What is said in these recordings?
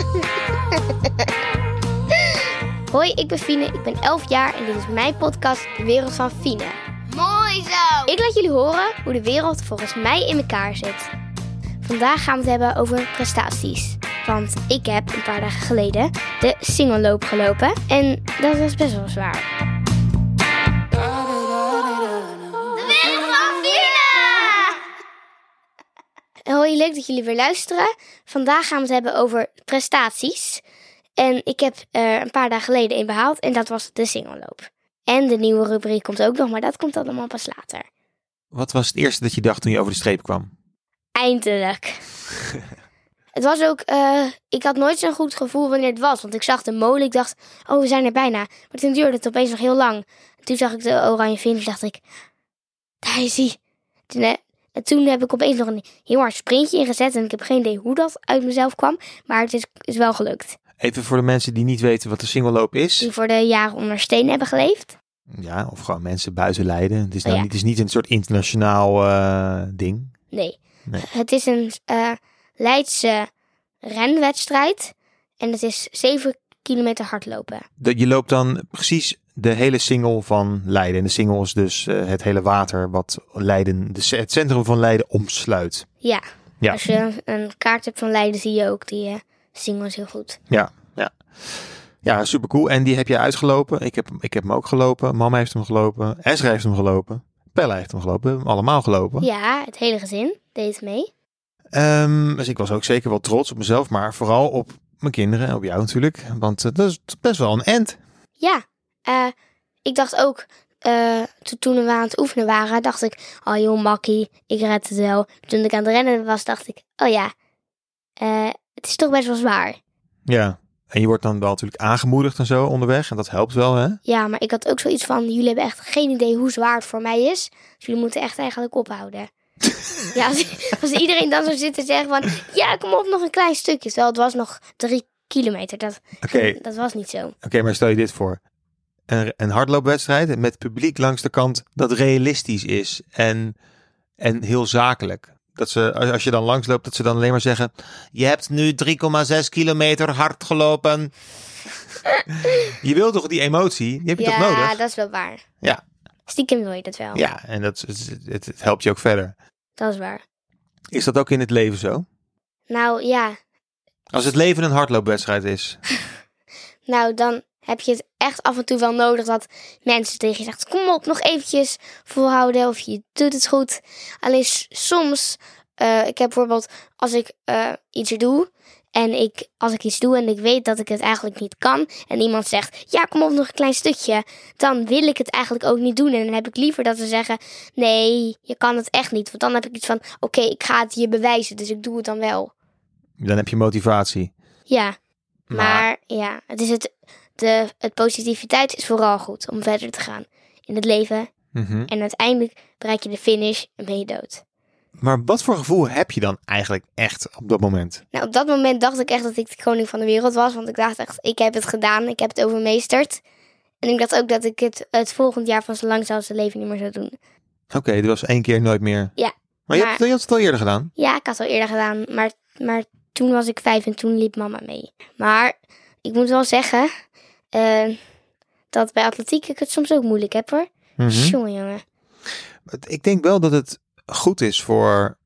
Hoi, ik ben Fine, ik ben 11 jaar en dit is mijn podcast De Wereld van Fine. Mooi zo! Ik laat jullie horen hoe de wereld volgens mij in elkaar zit. Vandaag gaan we het hebben over prestaties. Want ik heb een paar dagen geleden de singelloop gelopen en dat was best wel zwaar. Hoi, leuk dat jullie weer luisteren. Vandaag gaan we het hebben over prestaties. En ik heb er een paar dagen geleden een behaald en dat was de singelloop. En de nieuwe rubriek komt ook nog, maar dat komt allemaal pas later. Wat was het eerste dat je dacht toen je over de streep kwam? Eindelijk. het was ook, eh, ik had nooit zo'n goed gevoel wanneer het was. Want ik zag de molen, ik dacht, oh we zijn er bijna. Maar toen duurde het opeens nog heel lang. Toen zag ik de oranje finish, dacht ik, daar is hij. Toen, eh, en toen heb ik opeens nog een heel hard sprintje ingezet. En ik heb geen idee hoe dat uit mezelf kwam. Maar het is, is wel gelukt. Even voor de mensen die niet weten wat de singelloop is. Die voor de jaren onder steen hebben geleefd. Ja, of gewoon mensen buiten Leiden. Het is, Oh nou ja. niet, het is niet een soort internationaal eh, ding. Nee. Nee. Het is een eh Leidse renwedstrijd. En het is 7 kilometer hardlopen. De, je loopt dan precies de hele singel van Leiden. En de singel is dus eh, het hele water wat Leiden, de, het centrum van Leiden omsluit. Ja. Ja. Als je een, kaart hebt van Leiden, zie je ook die single is heel goed. Ja, ja. Ja, super cool. En die heb je uitgelopen. Ik heb, ik heb hem ook gelopen. Mama heeft hem gelopen. Esra heeft hem gelopen. Pella heeft hem gelopen. We hebben hem allemaal gelopen. Ja, het hele gezin deed mee. Ehm, dus ik was ook zeker wel trots op mezelf. Maar vooral op mijn kinderen en op jou natuurlijk. Want eh, dat is best wel een end. Ja. Eh, ik dacht ook, eh, to- toen we aan het oefenen waren, dacht ik, oh joh, makkie, ik red het wel. Toen ik aan het rennen was, dacht ik, oh ja, eh, het is toch best wel zwaar. Ja. En je wordt dan wel natuurlijk aangemoedigd en zo onderweg. En dat helpt wel, hè? Ja, maar ik had ook zoiets van, jullie hebben echt geen idee hoe zwaar het voor mij is. Dus jullie moeten echt eigenlijk ophouden. ja, als, als iedereen dan zo zit te zeggen van, ja, kom op, nog een klein stukje. Terwijl het was nog drie kilometer. Dat, dat was niet zo. Oké, maar stel je dit voor. Een, een hardloopwedstrijd met publiek langs de kant dat realistisch is en, en heel zakelijk. Dat ze, als je dan langsloopt, dat ze dan alleen maar zeggen... Je hebt nu 3,6 kilometer hard gelopen. je wilt toch die emotie? Die heb je toch Ja, nodig? dat is wel waar. Ja. Stiekem wil je dat wel. Ja, en dat, het, het helpt je ook verder. Dat is waar. Is dat ook in het leven zo? Nou ja, Als het leven een hardloopwedstrijd is. nou dan heb je het echt af en toe wel nodig dat mensen tegen je zeggen, kom op, nog eventjes volhouden of je doet het goed. Alleen soms, eh, ik heb bijvoorbeeld als ik eh, iets doe en ik, als ik iets doe en ik weet dat ik het eigenlijk niet kan en iemand zegt, ja kom op nog een klein stukje, dan wil ik het eigenlijk ook niet doen en dan heb ik liever dat ze zeggen, nee, je kan het echt niet. Want dan heb ik iets van, oké, ik ga het je bewijzen, dus ik doe het dan wel. Dan heb je motivatie. Ja, Maar ja, het, is het, de, het positiviteit is vooral goed om verder te gaan in het leven. Mhm. En uiteindelijk bereik je de finish en ben je dood. Maar wat voor gevoel heb je dan eigenlijk echt op dat moment? Nou, op dat moment dacht ik echt dat ik de koning van de wereld was. Want ik dacht echt, ik heb het gedaan. Ik heb het overmeesterd. En ik dacht ook dat ik het het volgend jaar van zo lang zijn leven niet meer zou doen. Oké, dit was één keer nooit meer. Ja, Maar je, maar- hebt, je had het al eerder gedaan. Ja, ik had het al eerder gedaan. Maar, maar toen was ik vijf en toen liep mama mee. Maar ik moet wel zeggen eh, dat bij atletiek ik het soms ook moeilijk heb hoor. Mhm. Jongen, Ik denk wel dat het goed is voor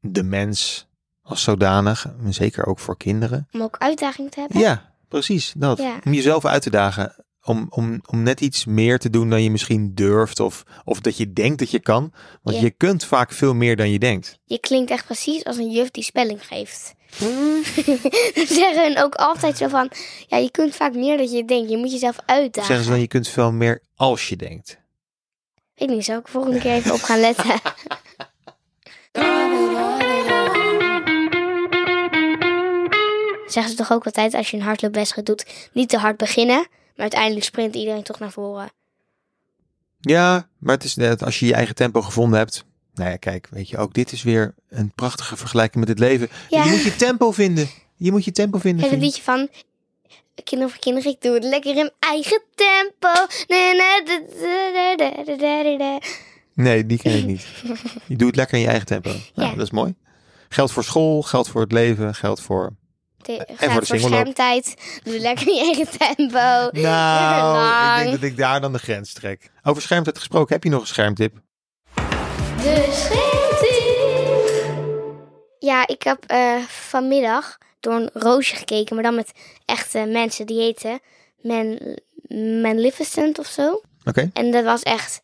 de mens als zodanig. en Zeker ook voor kinderen. Om ook uitdaging te hebben. Ja, precies. Dat. Ja. Om jezelf uit te dagen. Om, om, om net iets meer te doen dan je misschien durft. Of, of dat je denkt dat je kan. Want Ja. je kunt vaak veel meer dan je denkt. Je klinkt echt precies als een juf die spelling geeft. Dan zeggen hun ook altijd zo van... Ja, je kunt vaak meer dan je denkt. Je moet jezelf uitdagen. zeggen ze dan je kunt veel meer als je denkt. Weet niet, zou ik volgende keer even op gaan letten. Zeggen ze toch ook altijd als je een hardloopwedstrijd doet... Niet te hard beginnen. Maar uiteindelijk sprint iedereen toch naar voren. Ja, maar het is net als je je eigen tempo gevonden hebt. Nou ja, kijk, weet je, ook dit is weer een prachtige vergelijking met het leven. Ja. Je moet je tempo vinden. Je moet je tempo vinden. Het liedje van... Kinderen voor kinderen, ik doe het lekker in eigen tempo. Nee, die ken ik niet. Je doet het lekker in je eigen tempo. Nou, Ja. dat is mooi. Geldt voor school, geldt voor het leven, geldt voor Te- voor de schermtijd. Doe lekker je eigen tempo. Nou, ik denk dat ik daar dan de grens trek. Over schermtijd gesproken, heb je nog een schermtip? De schermtip. Ja, ik heb eh, vanmiddag door een roosje gekeken, maar dan met echte mensen die heten Man, Magnificent of zo. Oké. En dat was echt.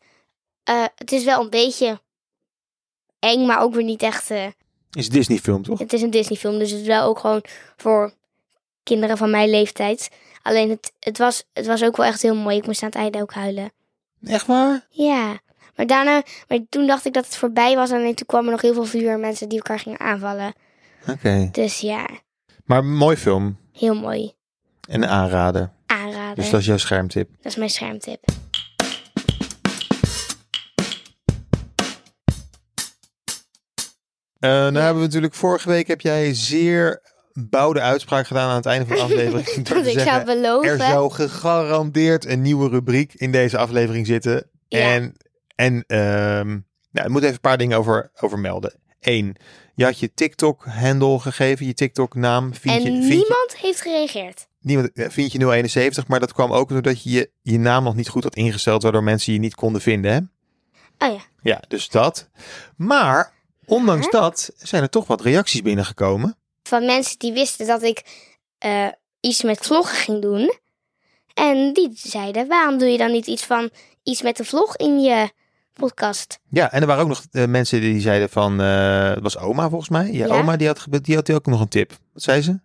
eh, het is wel een beetje eng, maar ook weer niet echt. eh, Is een Disney film, toch? het is een Disney-film, dus het is wel ook gewoon voor kinderen van mijn leeftijd. Alleen het, het, was, het was ook wel echt heel mooi. Ik moest aan het einde ook huilen. Echt waar? Ja, maar daarna, maar toen dacht ik dat het voorbij was. En toen kwam er nog heel veel vuur en mensen die elkaar gingen aanvallen. Oké. Dus ja, Maar mooi film. heel mooi. En een aanrader. Aanraden. Dus dat is jouw schermtip. dat is mijn schermtip. Eh nou hebben we natuurlijk vorige week heb jij zeer boude uitspraak gedaan aan het einde van de aflevering. Dat ik zou zeggen, beloven. er zou gegarandeerd een nieuwe rubriek in deze aflevering zitten. Ja. En, en ehm, nou, ik moet even een paar dingen over, over melden. Eén, je had je TikTok-handle gegeven, je TikTok-naam. En je, niemand heeft gereageerd. niemand, eh, vind je 071, maar dat kwam ook doordat je, je je naam nog niet goed had ingesteld, waardoor mensen je niet konden vinden. Hè? Oh ja, Ja, dus dat. Maar ondanks dat zijn er toch wat reacties binnengekomen. van mensen die wisten dat ik eh, iets met vloggen ging doen. En die zeiden, waarom doe je dan niet iets van iets met de vlog in je podcast? Ja, en er waren ook nog eh, mensen die zeiden van, eh, het was oma volgens mij. Ja, Ja. oma die had, die had ook nog een tip. Wat zei ze?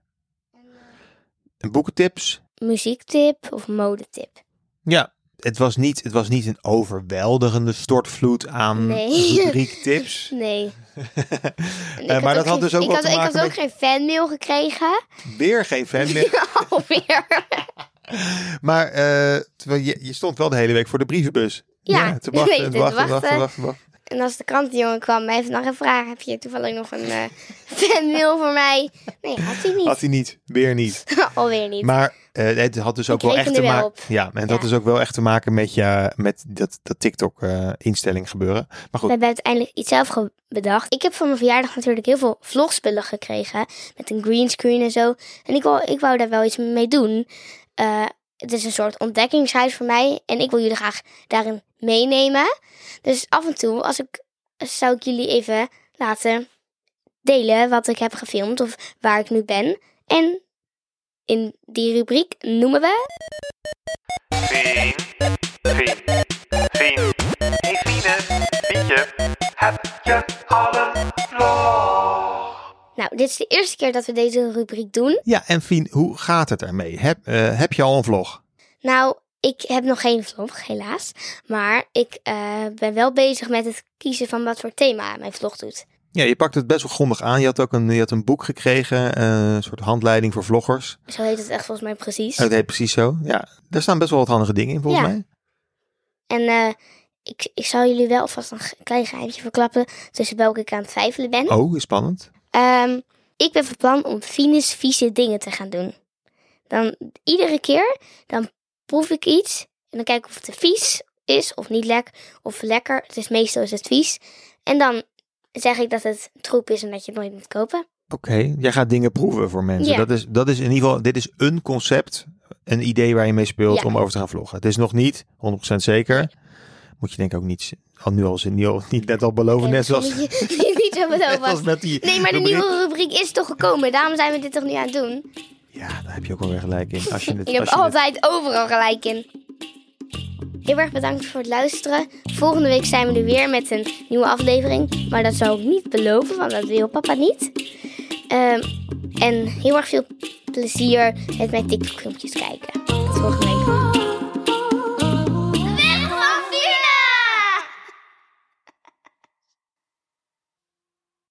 Een boekentips. Muziektip of modetip? Ja, het was niet, het was niet een overweldigende stortvloed aan Nee. rubriektips. Nee. En ik Eh, maar had dat had geen- dus ook ik wat had, te ik maken had ook geen fanmail gekregen. Weer geen fan meer. Alweer. Maar je, je stond wel de hele week voor de brievenbus. Ja, te wachten, nee, te te wachten, wachten, wachten. wachten, wachten. En als de krantenjongen kwam, mij even nog een vraag. Heb je toevallig nog een eh fanmail voor mij? Nee, had hij niet. Had hij niet, weer niet. Alweer niet. Maar eh, het had dus ook Ik wel echt te maken. Ja, en het Ja. dus ook wel echt te maken met, je, met dat, dat TikTok-instelling gebeuren. Maar We goed, hebben uiteindelijk iets zelf bedacht. Ik heb voor mijn verjaardag natuurlijk heel veel vlogspullen gekregen. Met een greenscreen en zo. En ik, wou, ik wou daar wel iets mee doen. Eh, het is een soort ontdekkingsreis voor mij. En ik wil jullie graag daarin meenemen. Dus af en toe, als ik, zou ik jullie even laten delen wat ik heb gefilmd. Of waar ik nu ben. En in die rubriek noemen we... Hey Fiene, Fientje, heb je vlog? Nou, dit is de eerste keer dat we deze rubriek doen. ja, en Fien, hoe gaat het ermee? Heb, eh, heb je al een vlog? Nou, ik heb nog geen vlog, helaas. Maar ik eh, ben wel bezig met het kiezen van wat voor thema mijn vlog doet. Ja, je pakt het best wel grondig aan. Je had ook een, je had een boek gekregen, eh, een soort handleiding voor vloggers. Zo heet het echt volgens mij precies. Het heet precies zo. Ja, daar staan best wel wat handige dingen in volgens Ja. mij. En ik, ik zal jullie wel alvast een klein geheimtje verklappen tussen welke ik aan het twijfelen ben. Oh, is spannend. Ehm, ik ben van plan om Fines vieze dingen te gaan doen. Dan iedere keer, dan proef ik iets en dan kijk ik of het vies is of niet lekker of lekker. Het is meestal is het vies. En dan zeg ik dat het troep is en dat je het nooit moet kopen. Oké, jij gaat dingen proeven voor mensen. Ja. Dat, is, dat is in ieder geval, dit is een concept, een idee waar je mee speelt Ja. om over te gaan vloggen. Het is nog niet 100% zeker. Moet je denk ik ook niet, al nu al, niet, al- niet net al beloven, net zoals, niet zo beloven. met die Nee, maar de rubriek. nieuwe rubriek is toch gekomen. Daarom zijn we dit toch nu aan het doen. Ja, daar heb je ook wel weer gelijk in. Als je je het- altijd overal gelijk in. Heel erg bedankt voor het luisteren. Volgende week zijn we er weer met een nieuwe aflevering. Maar dat zou ik niet beloven, want dat wil papa niet. Ehm, en heel erg veel plezier met mijn TikTok filmpjes kijken. Tot volgende week.